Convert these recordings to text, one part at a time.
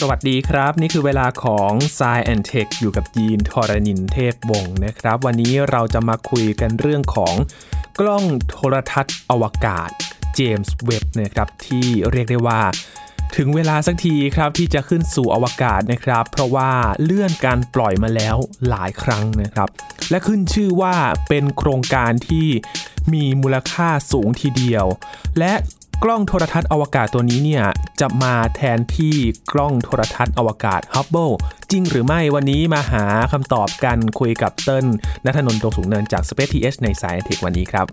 สวัสดีครับ นี่คือเวลาของ s ซแอนเทคอยู่กับยีนทรณินเทพวงศ์นะครับ วันนี้เราจะมาคุยกันเรื่องของกล้องโทรทัศน์อวกาศเจมส์เว็บนะครับที่เรียกได้ว่า ถึงเวลาสักทีครับที่จะขึ้นสู่อวกาศนะครับ เพราะว่าเลื่อนการปล่อยมาแล้วหลายครั้งนะครับ และขึ้นชื่อว่าเป็นโครงการที่มีมูลค่าสูงทีเดียว และ กล้องโทรทัศน์อวกาศตัวนี้เนี่ยจะมาแทนที่กล้องโทรทัศน์อวกาศฮับเบิลจริงหรือไม่วันนี้มาหาคำตอบกันคุยกับเติ้ลนัทนนท์ตรงสูงเนินจาก Space TH ในสายเทควันนี้ครับ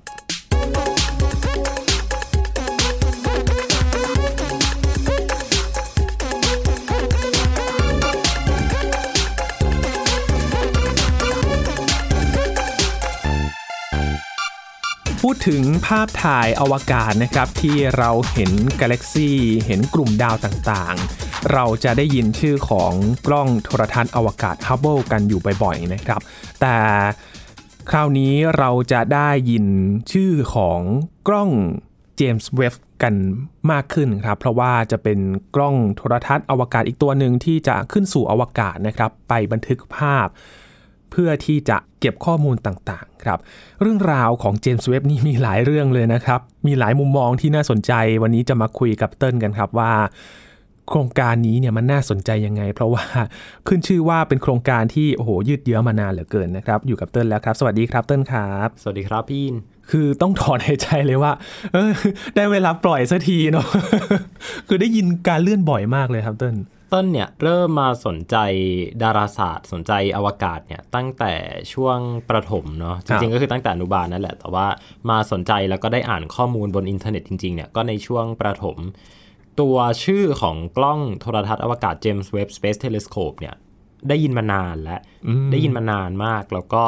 พูดถึงภาพถ่ายอวกาศนะครับที่เราเห็นกาแล็กซีเห็นกลุ่มดาวต่างๆ เราจะได้ยินชื่อของกล้องโทรทัศน์อวกาศฮับเบิลกันอยู่บ่อยๆนะครับ แต่คราวนี้เราจะได้ยินชื่อของกล้องเจมส์เว็บกันมากขึ้นครับ เพราะว่าจะเป็นกล้องโทรทัศน์อวกาศอีกตัวหนึ่งที่จะขึ้นสู่อวกาศนะครับ ไปบันทึกภาพ เพื่อที่จะเก็บข้อมูลต่างๆครับ เรื่องราวของเจมส์เว็บนี่มีหลายเรื่องเลยนะครับ มีหลายมุมมองที่น่าสนใจ วันนี้จะมาคุยกับเติ้ลกันครับว่า โครงการนี้เนี่ยมันน่าสนใจยังไง เพราะว่าขึ้นชื่อว่าเป็นโครงการที่โอ้โหยืดเยื้อมานานเหลือเกินนะครับ อยู่กับเติ้ลแล้วครับ สวัสดีครับเติ้ลครับ สวัสดีครับพี่ยินคือต้องถอนหายใจเลยว่า เออ ได้เวลาปล่อยสักทีเนาะคือได้ยินการเลื่อนบ่อยมากเลยครับเติ้ล ต้นเนี่ยเริ่มมาสนใจดาราศาสตร์ สนใจอวกาศเนี่ยตั้งแต่ช่วงประถมเนาะจริงๆก็คือตั้งแต่อนุบาลนั่นแหละ แต่ว่ามาสนใจแล้วก็ได้อ่านข้อมูลบนอินเทอร์เน็ตจริงๆเนี่ยก็ในช่วงประถม ตัวชื่อของกล้องโทรทัศน์อวกาศ James Webb Space Telescope เนี่ยได้ยินมานานแล้วได้ยินมานานมากแล้วก็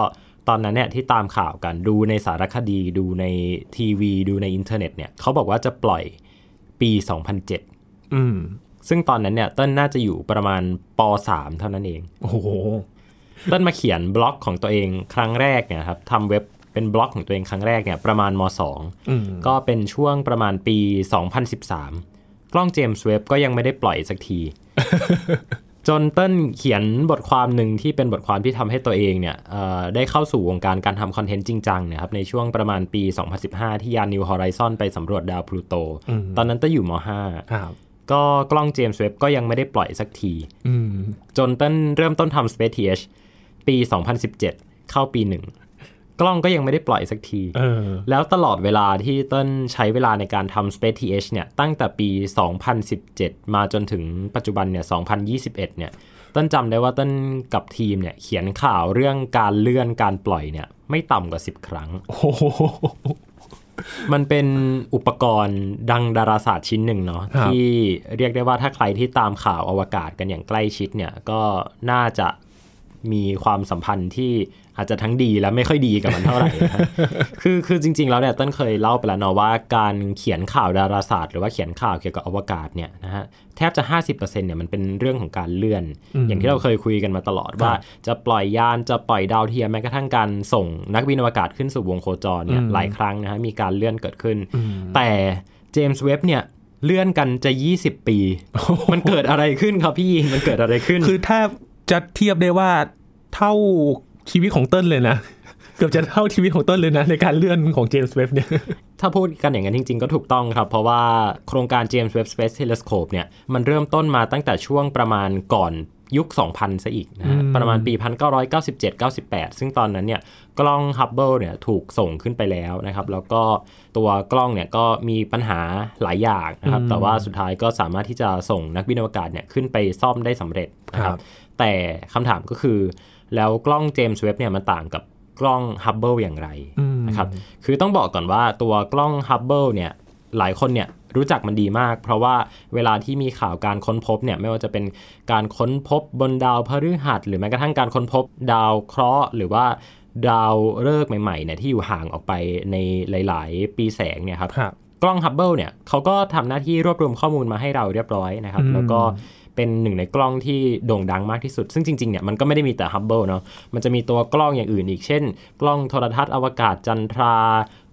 ตอนนั้นเนี่ยที่ตามข่าวกันดูในสารคดีดูในทีวี ดูในอินเทอร์เน็ตเนี่ยเขาบอกว่าจะปล่อยปี 2007อืม ซึ่งตอนนั้นเนี่ยเต้นน่าจะอยู่ประมาณป .3 เท่านั้นเอง โอ้โหเต้นมาเขียนบล็อกของตัวเองครั้งแรกเนี่ยครับทำเว็บเป็นบล็อกของตัวเองครั้งแรกเนี่ยประมาณมอืม .2 ก็เป็นช่วงประมาณปี 2013 กล้องเจมส์เว็บก็ยังไม่ได้ปล่อยสักที จนเต้นเขียนบทความหนึ่งที่เป็นบทความที่ทำให้ตัวเองเนี่ยเอ่อได้เข้าสู่วงการการทำคอนเทนต์จริงจังเนะครับในช่วงประมาณปี 2015 ที่ยาน New Horizon ไปสำรวจดาวพลูโต ตอนนั้นเต้นอยู่ม .5 ครับ ก็กล้องเจมส์เว็บก็ยังไม่ได้ปล่อยสักทีอืมจนต้นเริ่มต้นทำ Space TH ปี 2017 เข้าปีหนึ่ง กล้องก็ยังไม่ได้ปล่อยสักทีเออแล้วตลอดเวลาที่ต้นใช้เวลาในการทำ Space TH เนี่ย ตั้งแต่ปี 2017 มาจนถึงปัจจุบันเนี่ย 2021 เนี่ย ต้นจำได้ว่าต้นกับทีมเนี่ยเขียนข่าวเรื่องการเลื่อนการปล่อยเนี่ย ไม่ต่ำกว่า 10 ครั้งโอ้โห มันเป็นอุปกรณ์ดังดาราศาสตร์ชิ้นหนึ่งเนาะครับที่เรียกได้ว่าถ้าใครที่ตามข่าวอวกาศกันอย่างใกล้ชิดเนี่ยก็น่าจะมีความสัมพันธ์ที่ อาจจะทั้งดีและไม่ค่อยดีกับมันเท่าไหร่นะคือคือจริง ๆ แล้วเนี่ยต้นเคยเล่าไปแล้วเนาะว่าการเขียนข่าวดาราศาสตร์หรือว่าเขียนข่าวเกี่ยวกับอวกาศเนี่ยนะฮะแทบจะ 50%เนี่ยมันเป็นเรื่องของการเลื่อน อย่างที่เราเคยคุยกันมาตลอดว่าจะปล่อยยานจะปล่อยดาวเทียมแม้กระทั่งการส่งนักบินอวกาศขึ้นสู่วงโคจรเนี่ยหลายครั้งนะฮะมีการเลื่อนเกิดขึ้น แต่เจมส์เว็บเนี่ยเลื่อนกันจะ 20 ปี มันเกิดอะไรขึ้นครับพี่ยินมันเกิดอะไรขึ้น คือแทบจะเทียบได้ว่าเท่า ชีวิตของเติ้ลเลยนะ เกือบจะเท่าชีวิตของเติ้ลเลยนะ ในการเลื่อนของเจมส์เว็บเนี่ย ถ้าพูดกันอย่างนั้นจริง ๆ ก็ถูกต้องครับ เพราะว่าโครงการ James Webb Space Telescope เนี่ยมันเริ่มต้นมาตั้งแต่ช่วงประมาณก่อนยุค 2000 ซะอีกนะฮะประมาณปี 1997-98 ซึ่งตอนนั้นเนี่ยกล้อง Hubble เนี่ยถูกส่งขึ้นไปแล้วนะครับ แล้วก็ตัวกล้องเนี่ยก็มีปัญหาหลายอย่างนะครับ แต่ว่าสุดท้ายก็สามารถที่จะส่งนักบินอวกาศเนี่ยขึ้นไปซ่อมได้สำเร็จนะคครัรับบแต่คำถามก็คือ แล้วกล้อง James Webb เนี่ยมันต่างกับกล้อง Hubble อย่างไรนะครับคือต้องบอกก่อนว่าตัวกล้อง Hubble เนี่ยหลายคนเนี่ยรู้จักมันดีมาก เพราะว่าเวลาที่มีข่าวการค้นพบเนี่ยไม่ว่าจะเป็นการค้นพบบนดาวพฤหัส หรือแม้กระทั่งการค้นพบดาวเคราะห์ หรือว่าดาวฤกษ์ใหม่ๆเนี่ยที่อยู่ห่างออกไปในหลาย ๆ ปีแสงเนี่ยครับครับกล้อง Hubble เนี่ยเขาก็ทำหน้าที่รวบรวมข้อมูลมาให้เราเรียบร้อยนะครับอืมแล้วก็ เป็นหนึ่งในกล้องที่โด่งดังมากที่สุด ซึ่งจริงๆเนี่ยมันก็ไม่ได้มีแต่ Hubble เนาะมันจะมีตัวกล้องอย่างอื่นอีกเช่น กล้องโทรทัศน์อวกาศจันทรา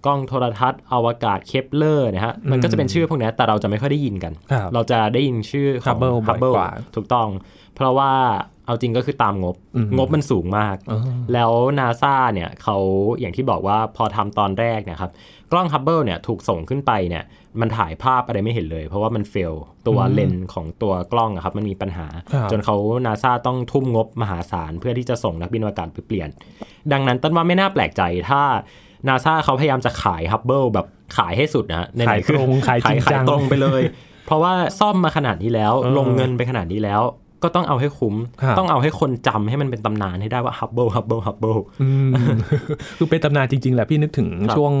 กล้องโทรทัศน์อวกาศเคปเลอร์นะฮะมันก็จะเป็นชื่อพวกนี้แต่เราจะไม่ค่อยได้ยินกันครับเราจะได้ยินชื่อของ Hubble บ่อยกว่าถูกต้อง เพราะว่า เอาจริงก็คือตามงบอืมงบมันสูงมากอ๋อแล้วนาซาเนี่ยเขาอย่างที่บอกว่าพอทำตอนแรกเนะครับ กล้องฮับเบิลเนี่ยถูกส่งขึ้นไปเนี่ยมันถ่ายภาพอะไรไม่เห็นเลย เพราะว่ามัน fail ตัวเลนส์ของตัวกล้องอะครับมันมีปัญหาครับจนเขานาซาต้องทุ่มงบมหาศาล เพื่อที่จะส่งนักบินอวกาศไปเปลี่ยน ดังนั้นต้นว่าไม่น่าแปลกใจถ้านาซาเขาพยายามจะขายฮับเบิลแบบขายให้สุดนะฮะไหนๆขายตรงขายจริงขายจังตรงไปเลย เพราะว่าซ่อมมาขนาดนี้แล้วเออลงเงินไปขนาดนี้แล้ว ก็ต้องเอาให้คุ้มครับต้องเอาให้คนจำให้มันเป็นตำนานให้ได้ว่าฮับเบิลฮับเบิลฮับเบิลอืมคือเป็นตำนานจริง ๆ แหละพี่นึกถึงครับช่วง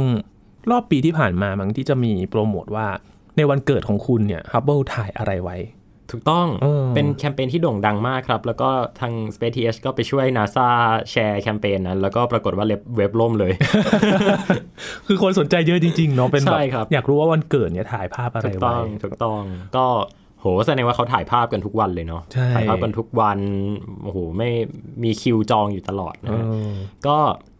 รอบปีที่ผ่านมามั้งที่จะมีโปรโมทว่าในวันเกิดของคุณเนี่ยฮับเบิลถ่ายอะไรไว้ ถูกต้องเออเป็นแคมเปญที่โด่งดังมากครับ แล้วก็ทาง Space TH ก็ไปช่วย NASA แชร์แคมเปญนั้น แล้วก็ปรากฏว่าเว็บเว็บล่มเลย คือคนสนใจเยอะจริง ๆ เนาะเป็นแบบใช่ครับอยากรู้ว่าวันเกิดเนี่ยถ่ายภาพอะไรไว้ถูกต้องถูกต้องก็ โหแสดงว่าเขาถ่ายภาพกันทุกวันเลยเนาะใช่ถ่ายภาพกันทุกวันโอ้โหไม่มีคิวจองอยู่ตลอดเออนะฮะก็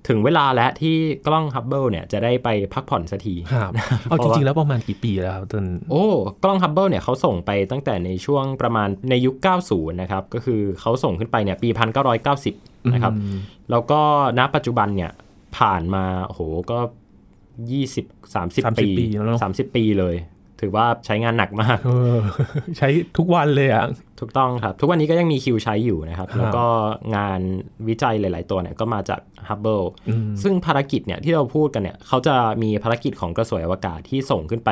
ถึงเวลาแล้วที่กล้องฮับเบิลเนี่ยจะได้ไปพักผ่อนสักทีครับเอาจริงๆแล้วประมาณกี่ปีแล้วครับจนโอ้กล้องฮับเบิลเนี่ยเขาส่งไปตั้งแต่ในช่วงประมาณในยุค 90 นะครับ ก็คือเขาส่งขึ้นไปเนี่ยปี 1990 นะครับ แล้วก็ณปัจจุบันเนี่ยผ่านมาโอ้โหก็ 20 30 30ปีปีแล้วเนอะ30 ปีเลย ถือว่าใช้งานหนักมากเออใช้ทุกวันเลยอะถูกต้องครับ ทุกวันนี้ก็ยังมีคิวใช้อยู่นะครับครับแล้วก็งานวิจัยหลาย ๆ ตัวเนี่ยก็มาจาก Hubble อืมซึ่งภารกิจเนี่ยที่เราพูดกันเนี่ยเขาจะมีภารกิจของกระสวยอวกาศที่ส่งขึ้นไป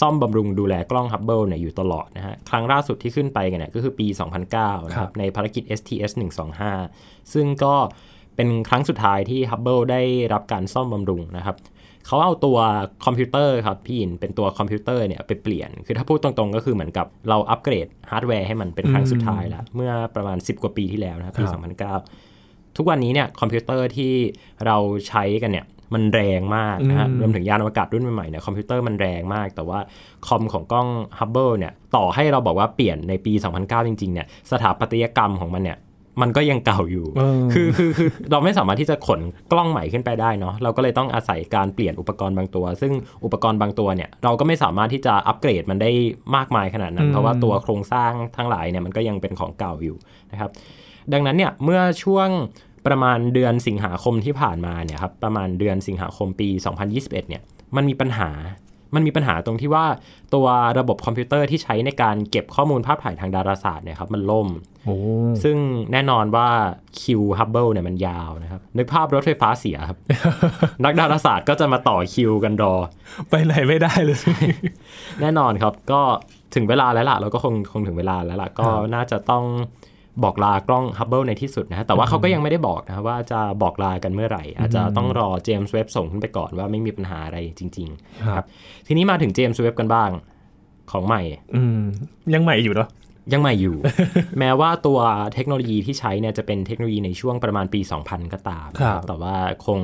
ซ่อมบำรุงดูแลกล้อง Hubble เนี่ยอยู่ตลอดนะฮะครั้งล่าสุดที่ขึ้นไปกันเนี่ยก็คือปี 2009 นะคครับในภารกิจ STS 125 ซึ่งก็ เป็นครั้งสุดท้ายที่ Hubble ได้รับการซ่อมบำรุงนะครับเขาเอาตัวคอมพิวเตอร์ครับพี่อินเป็นตัวคอมพิวเตอร์เนี่ยไปเปลี่ยน คือถ้าพูดตรงๆ ก็คือเหมือนกับเราอัปเกรดฮาร์ดแวร์ให้มันเป็นครั้งสุดท้ายแล้วเมื่อประมาณ 10 กว่าปีที่แล้วนะครับปีครับ2009 ทุกวันนี้เนี่ยคอมพิวเตอร์ที่เราใช้กันเนี่ยมันแรงมากนะฮะอืมรวมถึงยานอวกาศรุ่นใหม่ๆเนี่ยคอมพิวเตอร์มันแรงมาก แต่ว่าคอมของกล้อง Hubble เนี่ยต่อให้เราบอกว่าเปลี่ยนในปี 2009 จริงๆเนี่ยสถาปัตยกรรมของมันเนี่ย มันก็ยังเก่าอยู่เออคือคือคือเราไม่สามารถที่จะขนกล้องใหม่ขึ้นไปได้เนาะ เราก็เลยต้องอาศัยการเปลี่ยนอุปกรณ์บางตัว ซึ่งอุปกรณ์บางตัวเนี่ยเราก็ไม่สามารถที่จะอัปเกรดมันได้มากมายขนาดนั้นอืมเพราะว่าตัวโครงสร้างทั้งหลายเนี่ยมันก็ยังเป็นของเก่าอยู่นะครับ ดังนั้นเนี่ยเมื่อช่วงประมาณเดือนสิงหาคมที่ผ่านมาเนี่ยครับประมาณเดือนสิงหาคมปี 2021 เนี่ยมันมีปัญหา มันมีปัญหาตรงที่ว่าตัวระบบคอมพิวเตอร์ที่ใช้ในการเก็บข้อมูลภาพถ่ายทางดาราศาสตร์เนี่ยครับมันล่มโอ้ซึ่งแน่นอนว่าคิวฮับเบิลเนี่ยมันยาวนะครับ นึกภาพรถไฟฟ้าเสียครับ นักดาราศาสตร์ก็จะมาต่อคิวกันรอ ไปไหนไม่ได้เลย แน่นอนครับก็ถึงเวลาแล้วล่ะ เราก็คงคงถึงเวลาแล้วล่ะ ก็น่าจะต้อง บอกลากล้องฮับเบิลในที่สุดนะฮะแต่ว่าเขาก็ยังไม่ได้บอกนะครับว่าจะบอกลากันเมื่อไหร่ อาจจะต้องรอ James Webb ส่งขึ้นไปก่อนว่าไม่มีปัญหาอะไรจริงๆครับทีนี้มาถึง James Webb กันบ้างของใหม่ อืมยังใหม่อยู่เนาะ ยังใหม่อยู่ แม้ว่าตัวเทคโนโลยีที่ใช้เนี่ยจะเป็นเทคโนโลยีในช่วงประมาณปี 2000 ก็ตามครับแต่ว่าคง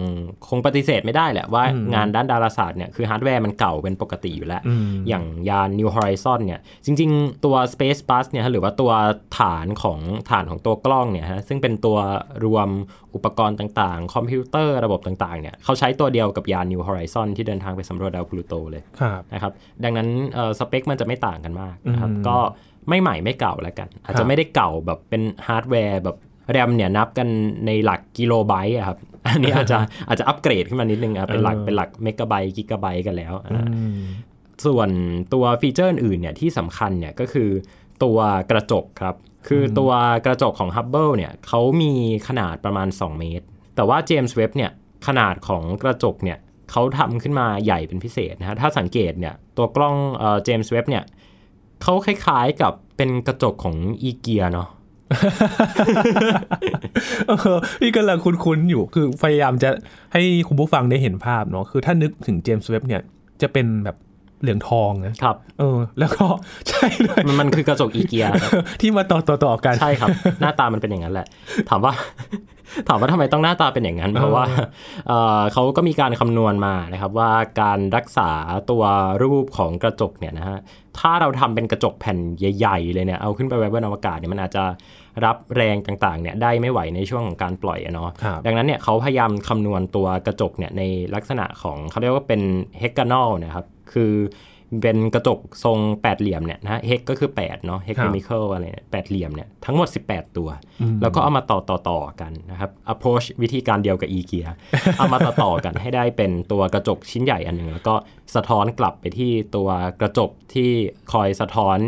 คงปฏิเสธไม่ได้แหละว่าอืมงานด้านดาราศาสตร์เนี่ยคือฮาร์ดแวร์มันเก่าเป็นปกติอยู่แล้วอืมอย่างยาน New Horizon เนี่ยจริง ๆ ตัว Space Bus เนี่ยฮะหรือว่าตัวฐานของฐานของตัวกล้องเนี่ยฮะซึ่งเป็นตัวรวมอุปกรณ์ต่างๆ คอมพิวเตอร์ระบบต่างๆเนี่ยเขาใช้ตัวเดียวกับยาน New Horizon ที่เดินทางไปสำรวจดาวพลูโตเลยครับนะครับดังนั้นเอ่อสเปคมันจะไม่ต่างกันมากนะครับอืมก็ ไม่ใหม่ไม่เก่าแล้วกัน ครับอาจจะไม่ได้เก่าแบบเป็นฮาร์ดแวร์แบบแรมเนี่ยนับกันในหลักกิโลไบต์อะครับอันนี้อาจจะอาจจะอัปเกรดขึ้นมานิดนึงอะเป็นหลักเออเป็นหลักเมกะไบต์กิกะไบต์กันแล้วอะอืมส่วนตัวฟีเจอร์อื่นเนี่ยที่สำคัญเนี่ยก็คือตัวกระจกครับ คืออตัวกระจกของ Hubble เนี่ยเขามีขนาดประมาณ 2 เมตร แต่ว่า James Webb เนี่ยขนาดของกระจกเนี่ยเขาทำขึ้นมาใหญ่เป็นพิเศษนะฮะถ้าสังเกตเนี่ยตัวกล้องเอ่อ James Webb เนี่ย เขาคล้ายๆกับเป็นกระจกของอีเกียเนาะเออพี่กำลังคุ้นๆอยู่คือพยายามจะให้คุณผู้ฟังได้เห็นภาพเนาะคือถ้านึกถึงเจมส์เว็บเนี่ยจะเป็นแบบ เหลืองทองนะครับ เออ แล้วก็ใช่เลยมันมันคือกระจกอีเกียครับที่มาต่อต่อต่อกันใช่ครับ หน้าตามันเป็นอย่างนั้นแหละ ถามว่า ถามว่าทำไมต้องหน้าตาเป็นอย่างนั้น เพราะว่าเอ่อเขาก็มีการคำนวณมานะครับ ว่าการรักษาตัวรูปของกระจกเนี่ยนะฮะถ้าเราทำเป็นกระจกแผ่นใหญ่ ๆ เลยเนี่ยเอาขึ้นไปไว้บนอวกาศเนี่ยมันอาจจะ รับแรงต่างๆเนี่ยได้ไม่ไหวในช่วงของการปล่อยอะเนาะครับดังนั้นเนี่ยเขาพยายามคำนวณตัวกระจกเนี่ยในลักษณะของเขาเรียกว่าเป็นเฮก a น a ลนะครับคือเป็นกระจกทรงแปดเหลี่ยมเนี่ยนะเฮกก็คือ8เนาะเฮกครับเคมิคอลอะไรเนี่ยแปดเหลี่ยมเนี่ยทั้งหมด 18 ตัว แล้วก็เอามาต่อต่อต่อกันนะครับ approach วิธีการเดียวกับ e เกียเอามาต่อต่อกันให้ได้เป็นตัวกระจกชิ้นใหญ่อันหนึ่งแล้วก็สะท้อนกลับไปที่ตัวกระจกที่คอยสะท้อน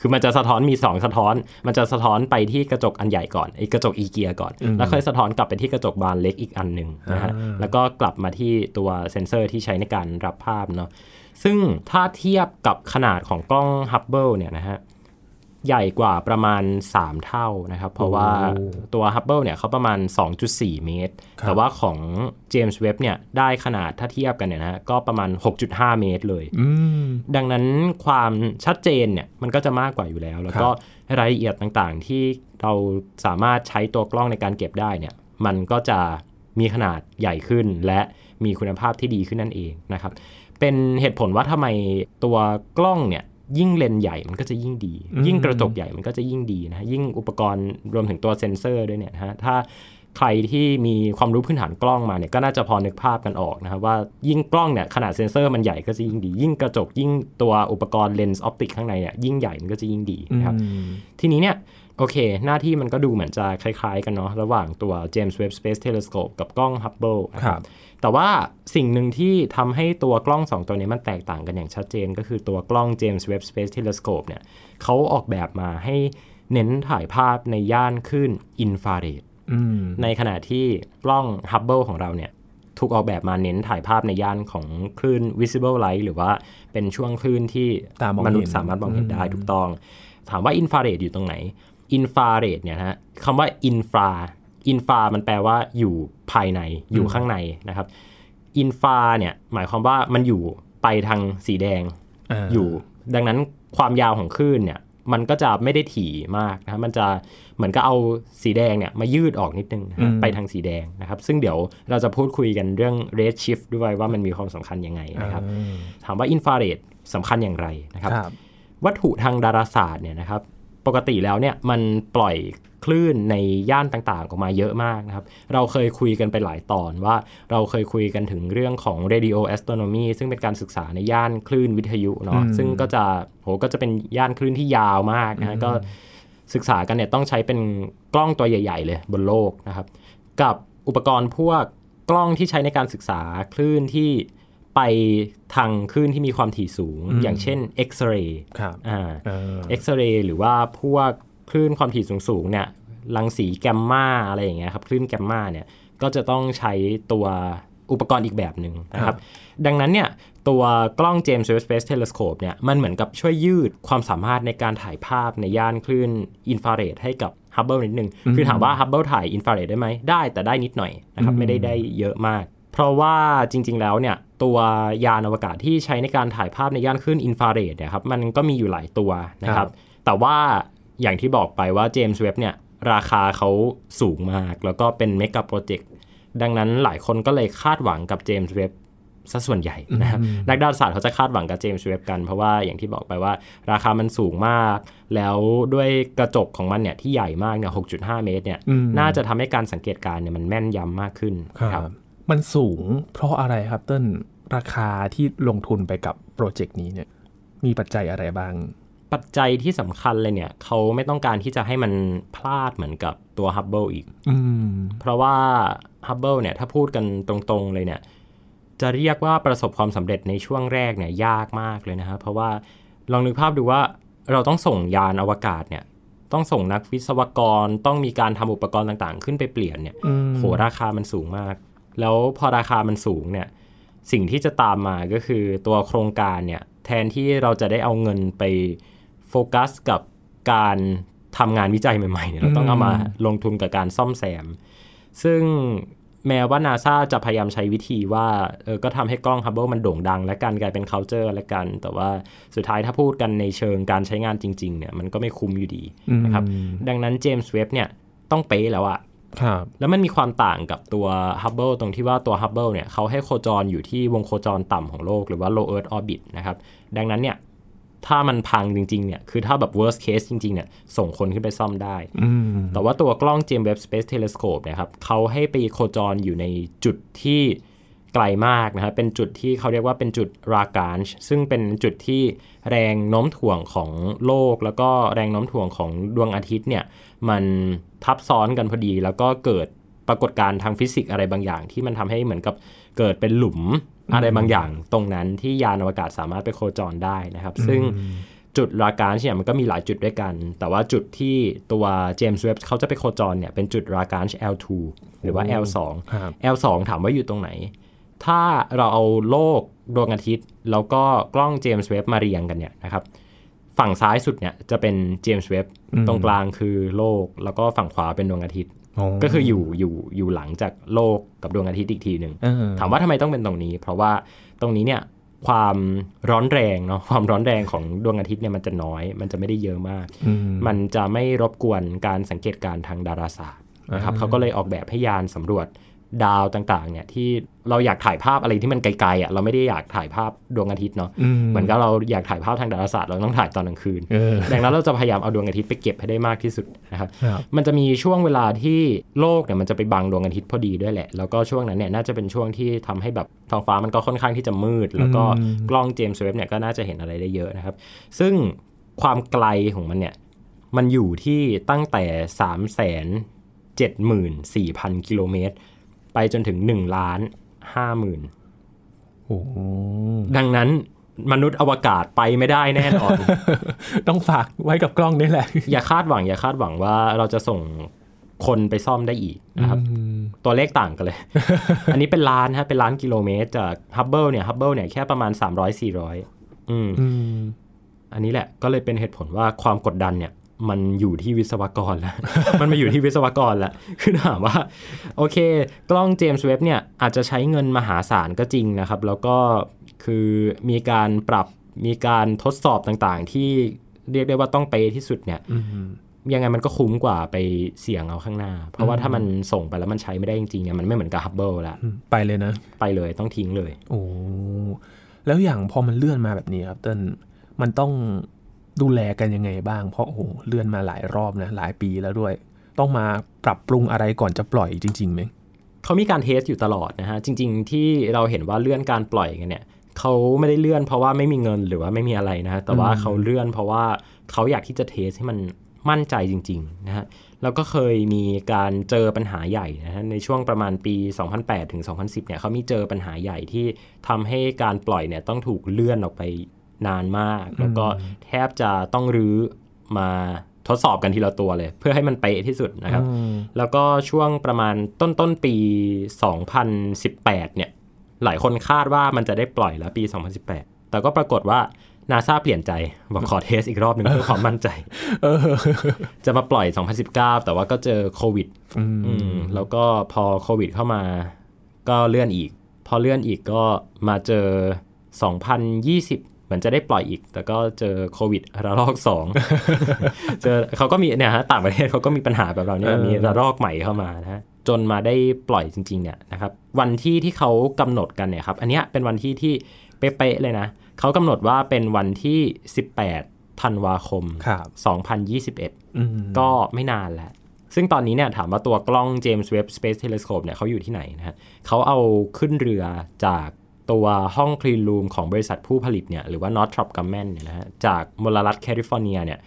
คือมันจะสะท้อนมี 2 สะท้อน มันจะสะท้อนไปที่กระจกอันใหญ่ก่อนไอ้กระจกอีเกียก่อน แล้วค่อยสะท้อนกลับไปที่กระจกบานเล็กอีกอันหนึ่งนะฮะแล้วก็กลับมาที่ตัวเซ็นเซอร์ที่ใช้ในการรับภาพเนาะซึ่งถ้าเทียบกับขนาดของกล้องฮับเบิลเนี่ยนะฮะ ใหญ่กว่าประมาณ 3 เท่านะครับ เพราะว่าตัว Hubble เนี่ยเขาประมาณ 2.4 เมตรครับแต่ว่าของ James Webb เนี่ยได้ขนาดถ้าเทียบกันเนี่ยนะฮะก็ประมาณ 6.5 เมตรเลยอืมดังนั้นความชัดเจนเนี่ยมันก็จะมากกว่าอยู่แล้ว แล้วก็รายละเอียดต่างๆ ที่เราสามารถใช้ตัวกล้องในการเก็บได้เนี่ยมันก็จะมีขนาดใหญ่ขึ้นและมีคุณภาพที่ดีขึ้นนั่นเองนะครับเป็นเหตุผลว่าทำไมตัวกล้องเนี่ย ยิ่งเลนส์ใหญ่มันก็จะยิ่งดี ยิ่งกระจกใหญ่มันก็จะยิ่งดีนะฮะยิ่งอุปกรณ์รวมถึงตัวเซ็นเซอร์ด้วยเนี่ยนะฮะถ้าใครที่มีความรู้พื้นฐานกล้องมาเนี่ยก็น่าจะพอนึกภาพกันออกนะครับว่ายิ่งกล้องเนี่ยขนาดเซ็นเซอร์มันใหญ่ก็จะยิ่งดี ยิ่งกระจกยิ่งตัวอุปกรณ์เลนส์ optic ข้างในอะยิ่งใหญ่มันก็จะยิ่งดีนะครับทีนี้เนี่ย โอเค หน้าที่มันก็ดูเหมือนจะคล้ายๆ กันเนาะระหว่างตัว James Webb Space Telescope กับกล้อง Hubble นะคครัรับบแต่ว่าสิ่งหนึ่งที่ทำให้ตัวกล้อง 2 ตัวนี้มันแตกต่างกันอย่างชัดเจน ก็คือตัวกล้อง James Webb Space Telescope เนี่ยเขาออกแบบมาให้เน้นถ่ายภาพในย่านคลื่นอินฟราเรดอืมในขณะที่กล้อง Hubble ของเราเนี่ยถูกออกแบบมาเน้นถ่ายภาพในย่านของคลื่น visible light หรือว่าเป็นช่วงคลื่นที่ตามองมเห็นนุษย์สามารถมองเห็นได้ถูกต้อง ถามว่าอินฟราเรดอยู่ตรงไหน อินฟราเรดเนี่ยนะฮะคำว่า infra infra มันแปลว่าอยู่ภายในอยู่ข้างในนะครับ infra เนี่ยหมายความว่ามันอยู่ไปทางสีแดงอยู่ ดังนั้นความยาวของคลื่นเนี่ยมันก็จะไม่ได้ถี่มากนะครับมันจะเหมือนกับเอาสีแดงเนี่ยมายืดออกนิดนึงนะฮะไปทางสีแดงนะครับ ซึ่งเดี๋ยวเราจะพูดคุยกันเรื่อง red shift ด้วยว่ามันมีความสำคัญยังไงนะครับ ถามว่าอินฟราเรดสำคัญอย่างไรนะครับครับวัตถุทางดาราศาสตร์เนี่ยนะครับ ปกติแล้วเนี่ยมันปล่อยคลื่นในย่านต่างๆออกมาเยอะมากนะครับ เราเคยคุยกันไปหลายตอนว่าเราเคยคุยกันถึงเรื่องของ radio astronomy ซึ่งเป็นการศึกษาในย่านคลื่นวิทยุเนาะอืมซึ่งก็จะโหก็จะเป็นย่านคลื่นที่ยาวมากนะฮะก็ศึกษากันเนี่ยต้องใช้เป็นกล้องตัวใหญ่ ๆ เลยบนโลกนะครับ กับอุปกรณ์พวกกล้องที่ใช้ในการศึกษาคลื่นที่ ไปทางคลื่นที่มีความถี่สูง อย่างเช่นเอ็กซเรย์ครับอ่าเออเอ็กซเรย์หรือว่าพวกคลื่นความถี่สูงๆเนี่ยรังสีแกมมาอะไรอย่างเงี้ยครับคลื่นแกมมาเนี่ยก็จะต้องใช้ตัวอุปกรณ์อีกแบบหนึ่งนะครับ ดังนั้นเนี่ยตัวกล้อง James Webb Space Telescope เนี่ยมันเหมือนกับช่วยยืดความสามารถในการถ่ายภาพในย่านคลื่นอินฟราเรดให้กับ Hubble นิดนึง คือถามว่า Hubble ถ่ายอินฟราเรดได้ไหมได้แต่ได้นิดหน่อยนะครับ ไม่ได้ได้เยอะมาก เพราะว่าจริงๆแล้วเนี่ยตัวยานอวกาศที่ใช้ในการถ่ายภาพในย่านคลื่นอินฟราเรดเนี่ยครับมันก็มีอยู่หลายตัวนะคครัรับบแต่ว่าอย่างที่บอกไปว่า James Webb เนี่ยราคาเขาสูงมาก แล้วก็เป็นเมกะโปรเจกต์ดังนั้นหลายคนก็เลยคาดหวังกับ James Webb ซะส่วนใหญ่นะครับนักดาราศาสตร์เขาจะคาดหวังกับเจมส์เว็บกันเพราะว่าอย่างที่บอกไปว่า ราคามันสูงมาก แล้วด้วยกระจกของมันเนี่ยที่ใหญ่มากเนี่ย 6.5 เมตรเนี่ยอืมน่าจะทำให้การสังเกตการณ์เนี่ยมันแม่นยำมากขึ้นครับ มันสูงเพราะอะไรครับเต้นราคาที่ลงทุนไปกับโปรเจกต์นี้เนี่ย มีปัจจัยอะไรบ้าง ปัจจัยที่สำคัญเลยเนี่ย เขาไม่ต้องการที่จะให้มันพลาดเหมือนกับตัว Hubble อีกอืมเพราะว่า Hubble เนี่ย ถ้าพูดกันตรงๆเลยเนี่ย จะเรียกว่าประสบความสำเร็จในช่วงแรกเนี่ยยากมากเลยนะครับเพราะว่าลองนึกภาพดูว่าเราต้องส่งยานอวกาศเนี่ยต้องส่งนักวิศวกรต้องมีการทำอุปกรณ์ต่างๆ ขึ้นไปเปลี่ยนเนี่ยอืมโหราคามันสูงมาก แล้วพอราคามันสูงเนี่ยสิ่งที่จะตามมาก็คือตัวโครงการเนี่ยแทนที่เราจะได้เอาเงินไปโฟกัสกับการทำงานวิจัยใหม่ๆเนี่ยเราต้องเอามาลงทุนกับการซ่อมแซม ซึ่งแม้ว่านาซาจะพยายามใช้วิธีว่าเออก็ทำให้กล้อง Hubble มันโด่งดัง และกันกลายเป็น culture และกัน แต่ว่าสุดท้ายถ้าพูดกันในเชิงการใช้งานจริง ๆ เนี่ย มันก็ไม่คุ้มอยู่ดีนะครับ ดังนั้นเจมส์เว็บเนี่ยต้องเป๊ะแล้วอะ ครับแล้วมันมีความต่างกับตัว Hubble ตรงที่ว่าตัว Hubble เนี่ยเขาให้โคจรอยู่ที่วงโคจรต่ำของโลกหรือว่า low earth orbit นะครับ ดังนั้นเนี่ยถ้ามันพังจริงๆเนี่ย คือถ้าแบบ worst case จริงๆเนี่ย ส่งคนขึ้นไปซ่อมได้อืมแต่ว่าตัวกล้อง James Webb Space Telescope เนะครับเขาให้ไปโคจรอยู่ในจุดที่ไกลมากนะครับ เป็นจุดที่เขาเรียกว่าเป็นจุดรากานช์ซึ่งเป็นจุดที่แรงโน้มถ่วงของโลก แล้วก็แรงโน้มถ่วงของดวงอาทิตย์เนี่ย มันทับซ้อนกันพอดี แล้วก็เกิดปรากฏการณ์ทางฟิสิกส์อะไรบางอย่าง ที่มันทำให้เหมือนกับเกิดเป็นหลุมอะไรบางอย่าง ตรงนั้นที่ยานอวกาศสามารถไปโคจรได้นะครับ ซึ่งจุดรากานช์เนี่ยมันก็มีหลายจุดด้วยกัน แต่ว่าจุดที่ตัวเจมส์เว็บเขาจะไปโคจรเนี่ยเป็นจุดรากานช์ L2 หรือว่า L2 ครับ L2 ถามว่าอยู่ตรงไหน ถ้าเราเอาโลกดวงอาทิตย์ แล้วก็กล้องเจมส์เว็บมาเรียงกันเนี่ยนะครับ ฝั่งซ้ายสุดเนี่ยจะเป็นเจมส์เว็บตรงกลางคือโลก แล้วก็ฝั่งขวาเป็นดวงอาทิตย์ ก็คืออยู่อยู่อยู่หลังจากโลกกับดวงอาทิตย์อีกทีหนึ่งเออถามว่าทำไมต้องเป็นตรงนี้ เพราะว่าตรงนี้เนี่ยความร้อนแรงเนาะความร้อนแรงของดวงอาทิตย์เนี่ยมันจะน้อย มันจะไม่ได้เยอะมากอืมมันจะไม่รบกวนการสังเกตการณ์ทางดาราศาสตร์นะครับเขาก็เลยออกแบบให้ยานสำรวจ ดาวต่างๆ เนี่ยที่เราอยากถ่ายภาพอะไรที่มันไกลๆอะเราไม่ได้อยากถ่ายภาพดวงอาทิตย์เนาะอืมเหมือนกับเราอยากถ่ายภาพทางดาราศาสตร์เราต้องถ่ายตอนกลางคืนเออดังนั้นเราจะพยายามเอาดวงอาทิตย์ไปเก็บให้ได้มากที่สุดนะครับครับมันจะมีช่วงเวลาที่โลกเนี่ยมันจะไปบังดวงอาทิตย์พอดีด้วยแหละ แล้วก็ช่วงนั้นเนี่ยน่าจะเป็นช่วงที่ทำให้แบบท้องฟ้ามันก็ค่อนข้างที่จะมืด แล้วก็กล้องเจมส์เว็บเนี่ยก็น่าจะเห็นอะไรได้เยอะนะครับ ซึ่งความไกลของมันเนี่ยมันอยู่ที่ตั้งแต่ 3 7 4 0 0 0 กิโลเมตร ไปจนถึง1ล้าน5 0,000โอ้โหดังนั้นมนุษย์อวกาศไปไม่ได้แน่นอน ต้องฝากไว้กับกล้องนี่แหละ อย่าคาดหวัง อย่าคาดหวังว่าเราจะส่งคนไปซ่อมได้อีกนะครับ ตัวเลขต่างกันเลย อันนี้เป็นล้านฮะเป็นล้านกิโลเมตร จาก Hubble เนี่ย Hubble เนี่ยแค่ประมาณ 300-400อืมอืมอันนี้แหละก็เลยเป็นเหตุผลว่าความกดดันเนี่ย มันอยู่ที่วิศวกรแล้ว มันมาอยู่ที่วิศวกรแล้ว คือถามว่า โอเค กล้อง James Webb เนี่ย อาจจะใช้เงินมหาศาลก็จริงนะครับ แล้วก็คือมีการปรับมีการทดสอบต่างๆ ที่เรียกได้ว่าต้องเปย์ที่สุดเนี่ยอืมยังไงมันก็คุ้มกว่าไปเสี่ยงเอาข้างหน้า เพราะว่าถ้ามันส่งไปแล้วมันใช้ไม่ได้จริงๆเนี่ยมันไม่เหมือนกับฮับเบิลละอืมไปเลยนะ ไปเลยต้องทิ้งเลย โอ้แล้วอย่างพอมันเลื่อนมาแบบนี้ครับเติ้ลมันต้อง ดูแลกันยังไงบ้าง เพราะโอ้โหเลื่อนมาหลายรอบนะหลายปีแล้วด้วย ต้องมาปรับปรุงอะไรก่อนจะปล่อยจริงๆไหมเขามีการเทสอยู่ตลอดนะฮะจริง ๆ ที่เราเห็นว่าเลื่อนการปล่อยกันเนี่ยเขาไม่ได้เลื่อนเพราะว่าไม่มีเงินหรือว่าไม่มีอะไรนะฮะแต่ว่าเขาเลื่อนเพราะว่าเขาอยากที่จะเทสให้มันมั่นใจจริงๆนะฮะแล้วก็เคยมีการเจอปัญหาใหญ่นะฮะในช่วงประมาณปี 2008 ถึง 2010 เนี่ยเขามีเจอปัญหาใหญ่ที่ทำให้การปล่อยเนี่ยต้องถูกเลื่อนออกไป นานมาก แล้วก็แทบจะต้องรื้อมาทดสอบกันทีละตัวเลย เพื่อให้มันเป๊ะที่สุดนะครับอืมแล้วก็ช่วงประมาณต้นต้นๆปี 2018 เนี่ย หลายคนคาดว่ามันจะได้ปล่อยแล้วปี 2018 แต่ก็ปรากฏว่านาซาเปลี่ยนใจบอกขอเทสอีกรอบหนึ่งเพื่อความมั่นใจเออจะมาปล่อย 2019 แต่ว่าก็เจอโควิดอืมอืมแล้วก็พอโควิดเข้ามาก็เลื่อนอีก พอเลื่อนอีกก็มาเจอ 2020 เหมือนจะได้ปล่อยอีก แต่ก็เจอโควิดระลอกสองเจอเขาก็มีเนี่ยฮะต่างประเทศเขาก็มีปัญหาแบบเราเนี่ยเออมีระลอกใหม่เข้ามานะฮะจนมาได้ปล่อยจริงๆเนี่ยนะครับวันที่ที่เขากำหนดกันเนี่ยครับอันเนี้ยเป็นวันที่ที่เป๊ะๆเลยนะเขากำหนดว่าเป็นวันที่ 18ธันวาคมครับ2021อืมก็ไม่นานแล้วซึ่งตอนนี้เนี่ยถามว่าตัวกล้อง James Webb Space Telescope เนี่ยเขาอยู่ที่ไหนนะฮะเขาเอาขึ้นเรือจาก ตัวห้องคลีนรูมของบริษัทผู้ผลิตเนี่ยหรือว่า Northrop Grumman เนี่ยนะฮะจากมลรัฐแคลิฟอร์เนียเนี่ย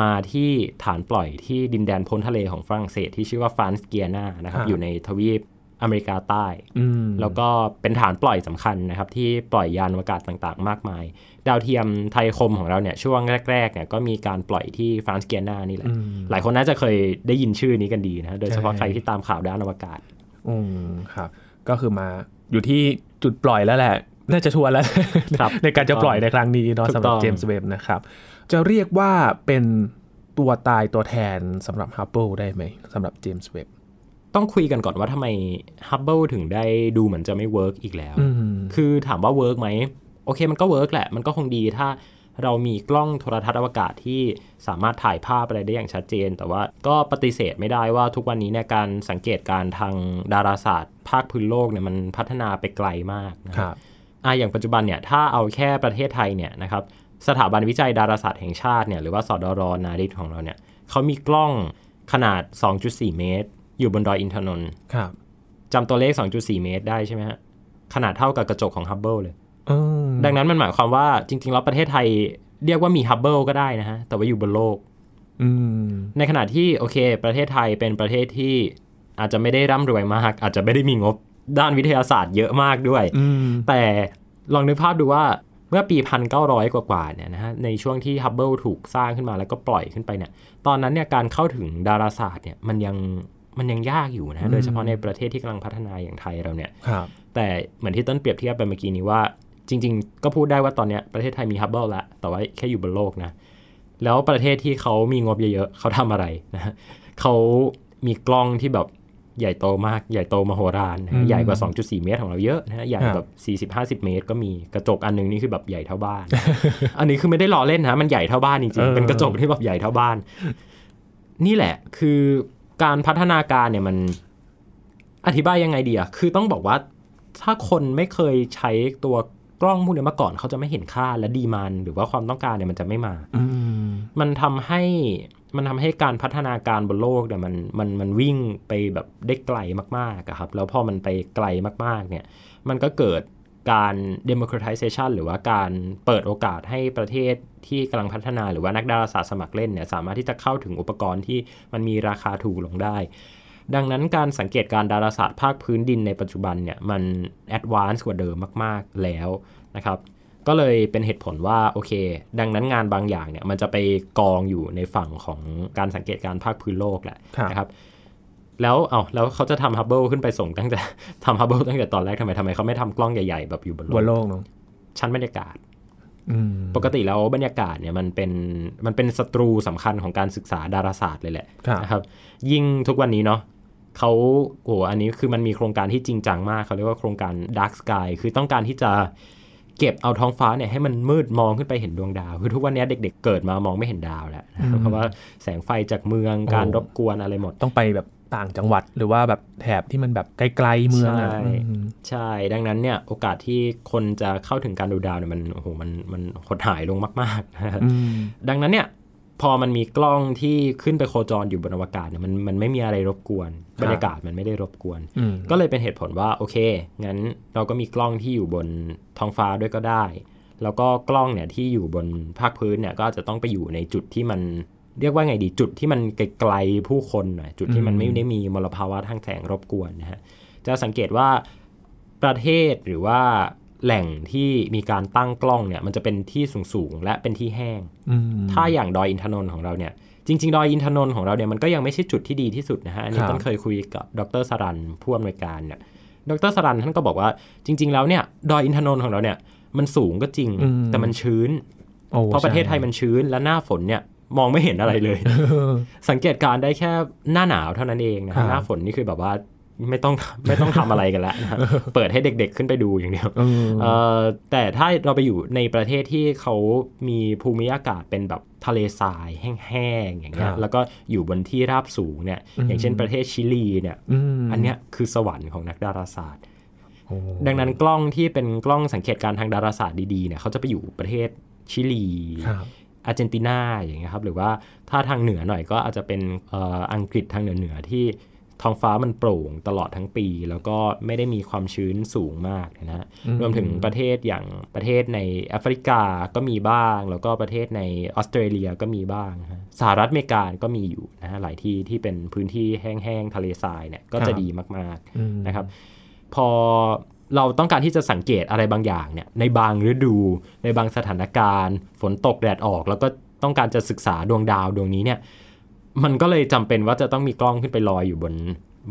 มาที่ฐานปล่อยที่ดินแดนพ้นทะเลของฝรั่งเศสที่ชื่อว่าฟรานซ์เกียนานะครับอยู่ในทวีปอเมริกาใต้อืมแล้วก็เป็นฐานปล่อยสำคัญนะครับ ที่ปล่อยยานอวกาศต่างๆ มากมาย ดาวเทียมไทยคมของเราเนี่ยช่วงแรกๆเนี่ยก็มีการปล่อยที่ฟรานซ์เกียนานี่แหละอืมหลายคนน่าจะเคยได้ยินชื่อนี้กันดีนะโดยเฉพาะใช่ใครที่ตามข่าวด้านอวกาศอืมครับก็คือมา อยู่ที่จุดปล่อยแล้วแหละ น่าจะชัวร์แล้วครับในการจะปล่อยในครั้งนี้เนาะถูกสำหรับต้อง James Webb นะครับ จะเรียกว่าเป็นตัวตายตัวแทนสำหรับ Hubble ได้ไหมสำหรับ James Webb ต้องคุยกันก่อนว่าทำไม Hubble ถึงได้ดูเหมือนจะไม่ work อีกแล้วอืมคือถามว่า work ไหม โอเคมันก็ work แหละ มันก็คงดีถ้า เรามีกล้องโทรทรรศน์อวกาศที่สามารถถ่ายภาพอะไรได้อย่างชัดเจน แต่ว่าก็ปฏิเสธไม่ได้ว่าทุกวันนี้เนี่ยการสังเกตการทางดาราศาสตร์ ภาคพื้นโลกเนี่ยมันพัฒนาไปไกลมากนะครับอะอย่างปัจจุบันเนี่ยถ้าเอาแค่ประเทศไทยเนี่ยนะครับสถาบันวิจัยดาราศาสตร์แห่งชาติเนี่ยหรือว่าสดร NARIT ของเราเนี่ยเขามีกล้องขนาด 2.4 เมตร อยู่บนดอยอินทนนท์ครับจำตัวเลข 2.4 เมตรได้ใช่ไหมฮะขนาดเท่ากับกระจกของ Hubble เลยเออ ดังนั้นมันหมายความว่าจริง ๆ แล้วประเทศไทยเรียกว่ามี Hubble ก็ได้นะฮะ แต่ว่าอยู่บนโลกอืมในขณะที่โอเค ประเทศไทยเป็นประเทศที่อาจจะไม่ได้ร่ำรวยมาก อาจจะไม่ได้มีงบด้านวิทยาศาสตร์เยอะมากด้วยอืมแต่ลองนึกภาพดูว่าเมื่อปี 1900 กว่าๆเนี่ยนะฮะในช่วงที่ฮับเบิลถูกสร้างขึ้นมาแล้วก็ปล่อยขึ้นไปเนี่ย ตอนนั้นเนี่ยการเข้าถึงดาราศาสตร์เนี่ยมันยังมันยังยากอยู่นะฮะโดยเฉพาะในประเทศที่กำลังพัฒนาอย่างไทยเราเนี่ยครับแต่เหมือนที่ต้นเปรียบเทียบไปเมื่อกี้นี้ว่า จริง ๆ ก็พูดได้ว่าตอนเนี้ยประเทศไทยมีฮับเบิลแล้วแต่ว่าแค่อยู่บนโลกนะ แล้วประเทศที่เขามีงบเยอะๆเขาทำอะไรนะฮะเขามีกล้องที่แบบใหญ่โตมากใหญ่โตมโหฬารนะฮะใหญ่กว่า 2.4 เมตรของเราเยอะนะฮะใหญ่แบบ40-50 เมตร ก็มีกระจกอันหนึงนี่คือแบบใหญ่เท่าบ้าน อันนี้คือไม่ได้ล้อเล่นนะมันใหญ่เท่าบ้านจริงๆเป็นกระจกที่แบบใหญ่เท่าบ้าน นี่แหละคือการพัฒนาการเนี่ยมันอธิบายยังไงดีอะคือต้องบอกว่าถ้าคนไม่เคยใช้ตัว กล้องพวกเนี้ยมาก่อนเขาจะไม่เห็นค่าและดีมันหรือว่าความต้องการเนี่ยมันจะไม่มาอืมันทำให้มันทำให้การพัฒนาการบนโลกเนี่ยมันมันมันวิ่งไปแบบได้ไกลมากๆอะครับแล้วพอมันไปไกลมากๆเนี่ยมันก็เกิดการ democratization หรือว่าการเปิดโอกาสให้ประเทศที่กำลังพัฒนาหรือว่านักดาราศาสตร์สมัครเล่นเนี่ยสามารถที่จะเข้าถึงอุปกรณ์ที่มันมีราคาถูกลงได้ ดังนั้นการสังเกตการดาราศาสตร์ภาคพื้นดินในปัจจุบันเนี่ยมัน advance กว่าเดิมมาก ๆ แล้วนะครับ ก็เลยเป็นเหตุผลว่าโอเค ดังนั้นงานบางอย่างเนี่ยมันจะไปกองอยู่ในฝั่งของการสังเกตการภาคพื้นโลกแหละครับนะครับ แล้วเอาแล้วเขาจะทำ Hubble ขึ้นไปส่งตั้งแต่ทำ Hubble ตั้งแต่ตอนแรกทำไมทำไมเขาไม่ทำกล้องใหญ่ๆแบบอยู่บนบนโลโลกกเนาะชั้นบรรยากาศอืมปกติแล้วบรรยากาศเนี่ยมันเป็นมันเป็นศัตรูสำคัญของการศึกษาดาราศาสตร์เลยแหละครับนะครับ ยิ่งทุกวันนี้เนาะ เขาโอ้โหอันนี้คือมันมีโครงการที่จริงจังมากเขาเรียกว่าโครงการ Dark Sky คือต้องการที่จะเก็บเอาท้องฟ้าเนี่ยให้มันมืดมองขึ้นไปเห็นดวงดาว คือทุกวันนี้เด็กๆเกิดมามองไม่เห็นดาวแล้วนะเพราะว่าแสงไฟจากเมืองการรบกวนอะไรหมด ต้องไปแบบต่างจังหวัดหรือว่าแบบแถบที่มันแบบไกลๆเมืองอะใช่อืมใช่ ดังนั้นเนี่ยโอกาสที่คนจะเข้าถึงการดูดาวเนี่ยมันโอ้โหมันมันหดหายลงมากๆนะครับอืมดังนั้นเนี่ย พอมันมีกล้องที่ขึ้นไปโคจรอยู่บนอวกาศเนี่ยมันมันไม่มีอะไรรบกวน บรรยากาศมันไม่ได้รบกวนอืมก็เลยเป็นเหตุผลว่าโอเค งั้นเราก็มีกล้องที่อยู่บนท้องฟ้าด้วยก็ได้ แล้วก็กล้องเนี่ยที่อยู่บนภาคพื้นเนี่ยก็อาจจะต้องไปอยู่ในจุดที่มันเรียกว่าไงดีจุดที่มันไกลๆผู้คนหน่อยจุดที่มันไม่ได้มีมลภาวะทางแสงรบกวนนะฮะจะสังเกตว่าประเทศหรือว่า แหล่งที่มีการตั้งกล้องเนี่ยมันจะเป็นที่สูงๆและเป็นที่แห้งอืมถ้าอย่างดอยอินทนนท์ของเราเนี่ยจริง ๆ ดอยอินทนนท์ของเราเนี่ยมันก็ยังไม่ใช่จุดที่ดีที่สุดนะฮะอันนี้ครับต้นเคยคุยกับดรสรันผู้อำนวยการเนี่ยดรสรันท่านก็บอกว่าจริง ๆ แล้วเนี่ยดอยอินทนนท์ของเราเนี่ยมันสูงก็จริงอืมแต่มันชื้นโอ้เพราะประเทศไทยมันชื้นและหน้าฝนเนี่ยมองไม่เห็นอะไรเลย สังเกตการณ์ได้แค่หน้าหนาวเท่านั้นเองนะครัฮะบหน้าฝนนี่คือแบบว่า ไม่ต้องไม่ต้องทำอะไรกันแล้วนะฮะเปิดให้เด็กๆขึ้นไปดูอย่างเดียวเออเอ่อแต่ถ้าเราไปอยู่ในประเทศที่เขามีภูมิอากาศเป็นแบบทะเลทรายแห้งๆอย่างเงี้คยรับแล้วก็อยู่บนที่ราบสูงเนี่ยอืมอย่างเช่นประเทศชิลีเนี่ยอืมอันเนี้ยคือสวรรค์ของนักดาราศาสตร์โอ้ดังนั้นกล้องที่เป็นกล้องสังเกตการณ์ทางดาราศาสตร์ดีๆเนี่ยเขาจะไปอยู่ประเทศชิลีครับอาร์เจนตินาอย่างเงี้ยครับหรือว่าถ้าทางเหนือหน่อยก็อาจจะเป็นเอ่ออังกฤษทางเหนือเหนือๆที่ ท้องฟ้ามันโปร่งตลอดทั้งปี แล้วก็ไม่ได้มีความชื้นสูงมากนะฮะอืมรวมถึงประเทศอย่างประเทศในแอฟริกาก็มีบ้าง แล้วก็ประเทศในออสเตรเลียก็มีบ้างนะฮะสหรัฐอเมริกาก็มีอยู่นะฮะหลายที่ที่เป็นพื้นที่แห้งๆทะเลทรายเนี่ยก็จะดีมากๆอืมนะครับ พอเราต้องการที่จะสังเกตอะไรบางอย่างเนี่ยในบางฤดู ในบางสถานการณ์ ฝนตกแดดออก แล้วก็ต้องการจะศึกษาดวงดาวดวงนี้เนี่ย มันก็เลยจำเป็นว่าจะต้องมีกล้องขึ้นไปลอยอยู่บน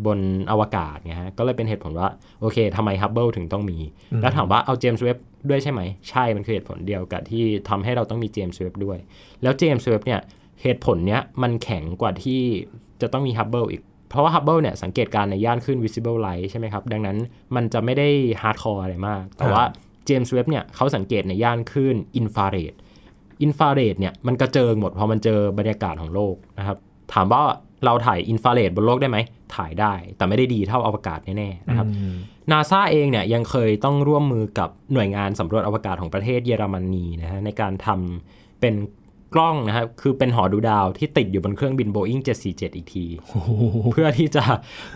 บนอวกาศไงฮะ ก็เลยเป็นเหตุผลว่า โอเคทำไมฮับเบิลถึงต้องมี แล้วถามว่าเอา James Webb ด้วยใช่ไหม ใช่มันคือเหตุผลเดียวกับที่ทำให้เราต้องมี James Webb ด้วย แล้ว James Webb เนี่ยเหตุผลเนี้ยมันแข็งกว่าที่จะต้องมี Hubble อีก เพราะว่า Hubble เนี่ยสังเกตการณ์ในย่านขึ้น visible light ใช่ไหมครับ ดังนั้นมันจะไม่ได้ hardcore อะไรมาก แต่ว่า James Webb เนี่ยเขาสังเกตในย่านคลื่นอินฟราเรดอินฟราเรดเนี่ยมันกระเจิงหมดพอมันเจอบรรยากาศของโลกนะครับ ถามว่าเราถ่ายอินฟราเรดบนโลกได้ไหม ถ่ายได้ แต่ไม่ได้ดีเท่าอวกาศแน่ๆนะครับนาซาเองเนี่ยยังเคยต้องร่วมมือกับหน่วยงานสำรวจอวกาศของประเทศเยอรมนีนะฮะในการทำเป็นกล้องนะครับ คือเป็นหอดูดาวที่ติดอยู่บนเครื่องบิน Boeing 747 อีกที เพื่อที่จะ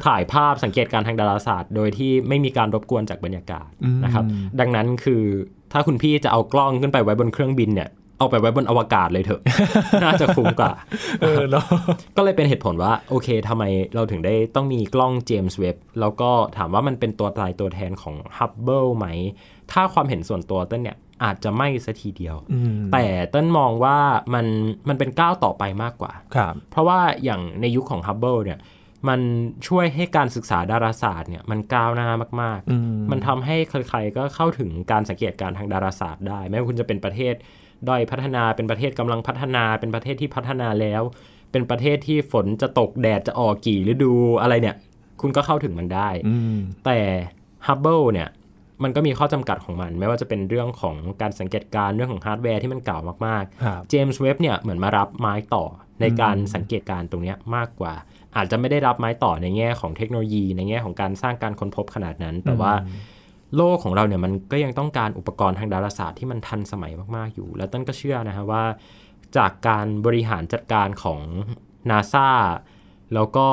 ถ่ายภาพสังเกตการทางดาราศาสตร์ โดยที่ไม่มีการรบกวนจากบรรยากาศนะครับ ดังนั้นคือถ้าคุณพี่จะเอากล้องขึ้นไปไว้บนเครื่องบินเนี่ย เอาไปไว้บนอวกาศเลยเถอะ น่าจะคุ้มกว่าเออเนาะก็เลยเป็นเหตุผลว่า โอเคทำไมเราถึงได้ต้องมีกล้อง James Webb แล้วก็ถามว่ามันเป็นตัวตายตัวแทนของ Hubble ไหม ถ้าความเห็นส่วนตัวเติ้ลเนี่ยอาจจะไม่ซะทีเดียว แต่เติ้ลมองว่ามันมันเป็นก้าวต่อไปมากกว่าครับเพราะว่าอย่างในยุคของ Hubble เนี่ยมันช่วยให้การศึกษาดาราศาสตร์เนี่ยมันก้าวหน้ามาก ๆ มันทำให้ใครๆก็เข้าถึงการสังเกตการณ์ทางดาราศาสตร์ได้ ไม่ว่าคุณจะเป็นประเทศ ด้อยพัฒนาเป็นประเทศกำลังพัฒนาเป็นประเทศที่พัฒนาแล้ว เป็นประเทศที่ฝนจะตกแดดจะออกกี่ฤดูอะไรเนี่ย คุณก็เข้าถึงมันได้แต่ Hubble เนี่ยมันก็มีข้อจำกัดของมัน ไม่ว่าจะเป็นเรื่องของการสังเกตการณ์เรื่องของฮาร์ดแวร์ที่มันเก่ามากครับๆ James Webb เนี่ยเหมือนมารับไม้ต่อในการสังเกตการณ์ตรงเนี้ยมากกว่า อาจจะไม่ได้รับไม้ต่อในแง่ของเทคโนโลยี ในแง่ของการสร้างการค้นพบขนาดนั้น แต่ว่า โลกของเราเนี่ยมันก็ยังต้องการอุปกรณ์ทางดาราศาสตร์ที่มันทันสมัยมาก ๆ อยู่ แล้วเติ้ลก็เชื่อนะฮะว่า จากการบริหารจัดการของนาซาแล้วก็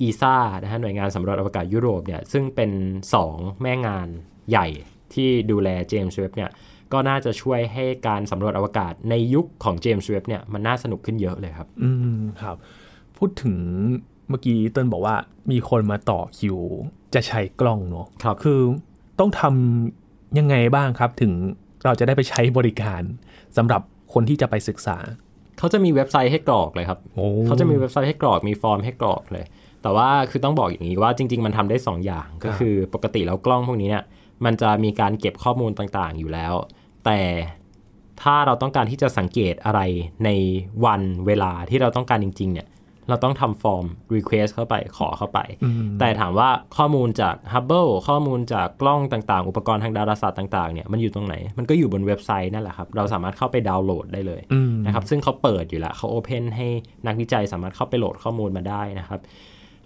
ESA นะฮะหน่วยงานสำรวจอวกาศยุโรปเนี่ยซึ่งเป็น 2 แม่งานใหญ่ที่ดูแล James Webb เนี่ยก็น่าจะช่วยให้การสำรวจอวกาศในยุคของ James Webb เนี่ยมันน่าสนุกขึ้นเยอะเลยครับ อืมครับ พูดถึงเมื่อกี้เติ้ลบอกว่ามีคนมาต่อคิวจะใช้กล้องเนอะครับคือ ต้องทำยังไงบ้างครับ ถึงเราจะได้ไปใช้บริการสำหรับคนที่จะไปศึกษา เขาจะมีเว็บไซต์ให้กรอกเลยครับโอ้เขาจะมีเว็บไซต์ให้กรอกมีฟอร์มให้กรอกเลย แต่ว่าคือต้องบอกอย่างนี้ว่าจริง ๆ มันทำได้ 2 อย่างก็คือปกติแล้วกล้องพวกนี้เนี่ยมันจะมีการเก็บข้อมูลต่างๆอยู่แล้ว แต่ถ้าเราต้องการที่จะสังเกตอะไรในวันเวลาที่เราต้องการจริง ๆ เนี่ย เราต้องทำฟอร์ม request เข้าไปขอเข้าไป แต่ถามว่าข้อมูลจาก Hubble ข้อมูลจากกล้องต่างๆ อุปกรณ์ทางดาราศาสตร์ต่างๆเนี่ยมันอยู่ตรงไหน มันก็อยู่บนเว็บไซต์นั่นแหละครับ เราสามารถเข้าไปดาวน์โหลดได้เลยอืมนะครับซึ่งเขาเปิดอยู่แล้วเขาโอเพนให้นักวิจัยสามารถเข้าไปโหลดข้อมูลมาได้นะครับ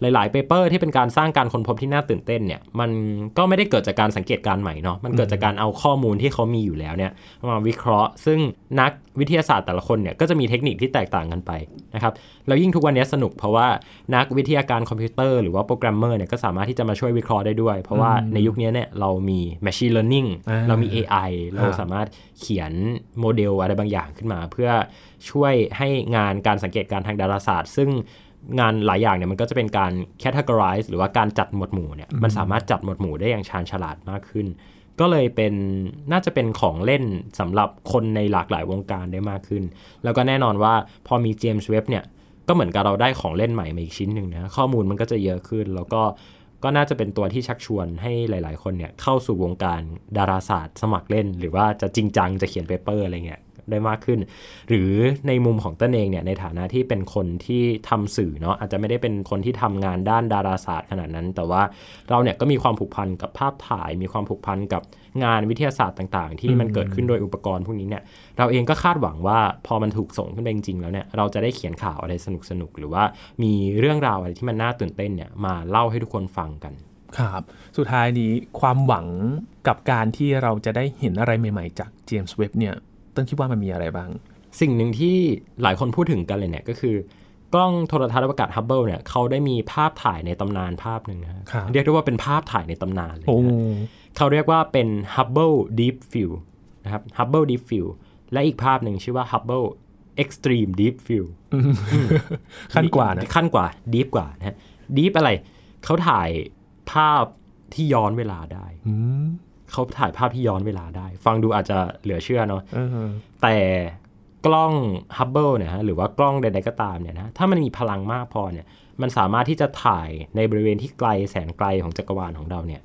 หลายๆเปเปอร์ที่เป็นการสร้างการค้นพบที่น่าตื่นเต้นเนี่ยมันก็ไม่ได้เกิดจากการสังเกตการณ์ใหม่เนาะมันเกิดจากการเอาข้อมูลที่เขามีอยู่แล้วเนี่ยมาวิเคราะห์ ซึ่งนักวิทยาศาสตร์แต่ละคนเนี่ยก็จะมีเทคนิคที่แตกต่างกันไปนะครับแล้วยิ่งทุกวันนี้สนุกเพราะว่านักวิทยาการคอมพิวเตอร์หรือว่าโปรแกรมเมอร์เนี่ยก็สามารถที่จะมาช่วยวิเคราะห์ได้ด้วย เพราะว่าในยุคนี้เนี่ยเรามี machine learning อ่าเรามี AI เราสามารถเขียนโมเดลอะไรบางอย่างขึ้นมา เพื่อช่วยให้งานการสังเกตการณ์ทางดาราศาสตร์ ซึ่ง งานหลายอย่างเนี่ยมันก็จะเป็นการ categorize หรือว่าการจัดหมวดหมู่เนี่ยมันสามารถจัดหมวดหมู่ได้อย่างชาญฉลาดมากขึ้น ก็เลยเป็นน่าจะเป็นของเล่นสำหรับคนในหลากหลายวงการได้มากขึ้น แล้วก็แน่นอนว่าพอมีเจมส์เว็บเนี่ยก็เหมือนกับเราได้ของเล่นใหม่มาอีกชิ้นหนึ่งนะข้อมูลมันก็จะเยอะขึ้น แล้วก็ก็น่าจะเป็นตัวที่ชักชวนให้หลาย ๆ คนเนี่ยเข้าสู่วงการดาราศาสตร์ สมัครเล่น หรือว่าจะจริงจังจะเขียนเปเปอร์อะไรเงี้ย ได้มากขึ้น หรือในมุมของต้นเองเนี่ยในฐานะที่เป็นคนที่ทำสื่อเนาะอาจจะไม่ได้เป็นคนที่ทำงานด้านดาราศาสตร์ขนาดนั้น แต่ว่าเราเนี่ยก็มีความผูกพันกับภาพถ่าย มีความผูกพันกับงานวิทยาศาสตร์ต่าง ๆ ที่มันเกิดขึ้นโดยอุปกรณ์พวกนี้เนี่ยเราเองก็คาดหวังว่าพอมันถูกส่งขึ้นไปจริงๆแล้วเนี่ยเราจะได้เขียนข่าวอะไรสนุกๆหรือว่ามีเรื่องราวอะไรที่มันน่าตื่นเต้นเนี่ยมาเล่าให้ทุกคนฟังกันครับสุดท้ายนี้ความหวังกับการที่เราจะได้เห็นอะไรใหม่ ๆ จากเจมส์เว็บเนี่ย ต้นคิดว่ามันมีอะไรบ้าง สิ่งหนึ่งที่หลายคนพูดถึงกันเลยเนี่ยก็คือกล้องโทรทัศน์อวกาศฮับเบิลเนี่ยเขาได้มีภาพถ่ายในตำนานภาพหนึ่งนะฮะครับเรียกได้ว่าเป็นภาพถ่ายในตำนานเลยโอ้นะฮะเขาเรียกว่าเป็น Hubble Deep Field นะครับ Hubble Deep Field และอีกภาพหนึ่งชื่อว่า Hubble Extreme Deep Field ขั้นกว่านะขั้นกว่า Deep กว่านะฮะ Deep อะไรเขาถ่ายภาพที่ย้อนเวลาได้อืม เขาถ่ายภาพที่ย้อนเวลาได้ ฟังดูอาจจะเหลือเชื่อเนาะเออแต่กล้อง Hubble เนี่ยฮะหรือว่ากล้องใดๆก็ตามเนี่ยนะถ้ามันมีพลังมากพอเนี่ยมันสามารถที่จะถ่ายในบริเวณที่ไกลแสนไกลของจักรวาลของเราเนี่ย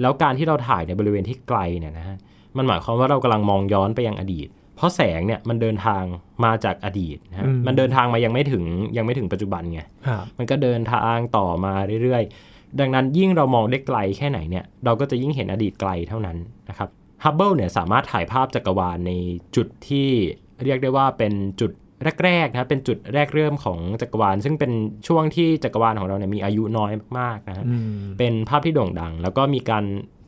แล้วการที่เราถ่ายในบริเวณที่ไกลเนี่ยนะฮะมันหมายความว่าเรากำลังมองย้อนไปยังอดีต เพราะแสงเนี่ยมันเดินทางมาจากอดีตนะฮะมันเดินทางมายังไม่ถึงยังไม่ถึงปัจจุบันไงครับมันก็เดินทางต่อมาเรื่อยๆ ดังนั้นยิ่งเรามองได้ไกลแค่ไหนเนี่ยเราก็จะยิ่งเห็นอดีตไกลเท่านั้นนะครับฮับเบิลเนี่ยสามารถถ่ายภาพจักรวาลในจุดที่เรียกได้ว่าเป็นจุดแรกๆนะเป็นจุดแรกเริ่มของจักรวาล ซึ่งเป็นช่วงที่จักรวาลของเราเนี่ยมีอายุน้อยมากๆนะฮะอืมเป็นภาพที่โด่งดัง แล้วก็มีการ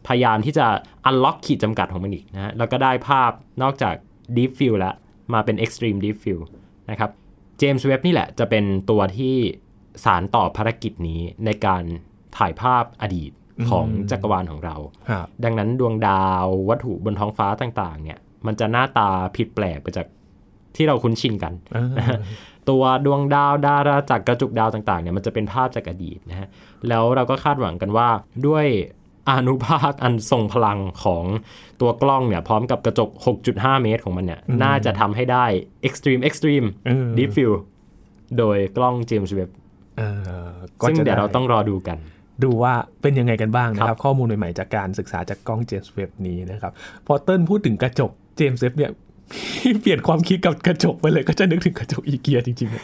พยายามที่จะ unlock ขีดจำกัดของมันอีกนะฮะแล้วก็ได้ภาพนอกจาก deep field แล้วมาเป็น extreme deep field นะครับเจมส์เว็บบ์นี่แหละจะเป็นตัวที่สานต่อภารกิจนี้ในการ ถ่ายภาพอดีตของจักรวาลของเราครับดังนั้นดวงดาววัตถุบนท้องฟ้าต่าง ๆ เนี่ย มันจะหน้าตาผิดแปลกไปจากที่เราคุ้นชินกันอ่านะฮะตัวดวงดาวดาราจากรกระจุกดาวต่างๆเนี่ยมันจะเป็นภาพจากอดีตนะฮะ แล้วเราก็คาดหวังกันว่าด้วยอานุภาคอันทรงพลังของตัวกล้องเนี่ย พร้อมกับกระจก 6.5 เมตรของมันเนี่ย น่าจะทำให้ได้ extreme extreme เออ deep field โดยกล้อง James Webb เออก็ซึ่งจะเดี๋ยวเราไต้องรอดูกัน ดูว่าเป็นยังไงกันบ้างนะคครัรับบข้อมูลใหม่ๆจากการศึกษาจากกล้องเจมส์เว็บนี้นะครับพอเติ้ลพูดถึงกระจกเจมส์เว็บเนี่ยเปลี่ยนความคิดกับกระจกไปเลยก็จะนึกถึงกระจกอีเกียจริงๆ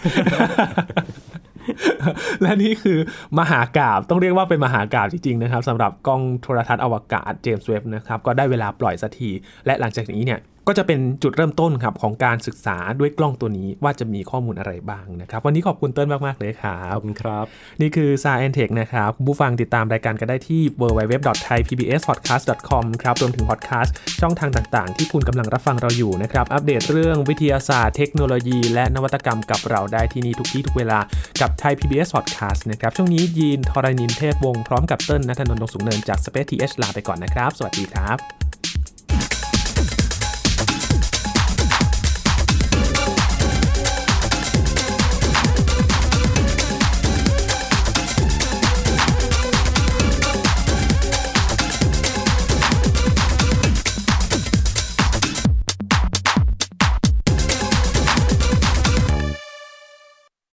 และนี่คือมหากราบต้องเรียกว่าเป็นมหากราบจริงๆนะครับสำหรับกล้องโทรทัศน์อวกาศเจมส์เว็บนะครับก็ได้เวลาปล่อยสักที และหลังจากนี้เนี่ย ก็จะเป็นจุดเริ่มต้นครับของการศึกษาด้วยกล้องตัวนี้ว่าจะมีข้อมูลอะไรบ้างนะครับ วันนี้ขอบคุณเติ้ลมาก ๆ เลยครัขบอบคุณครับ นี่คือ Science Tech นะครับคุณผู้ฟังติดตามรายการกันได้ที่ www.thaipbspodcast.com ครับรวมถึงพอดแคสต์ช่องทางต่างๆ ที่คุณกำลังรับฟังเราอยู่นะครับ อัปเดตเรื่องวิทยาศาสตร์เทคโนโลยี และนวัตกรรมกับเราได้ที่นี่ทุกที่ทุกเวลากับ Thai PBS Podcast นะครับช่วงนี้ยีนทรณินเทพวงศ์พร้อมกับเติ้ลนัทนนท์ดงสูงเนินจาก Space TH ลาไปก่อนนะครับ สวัสดีครับ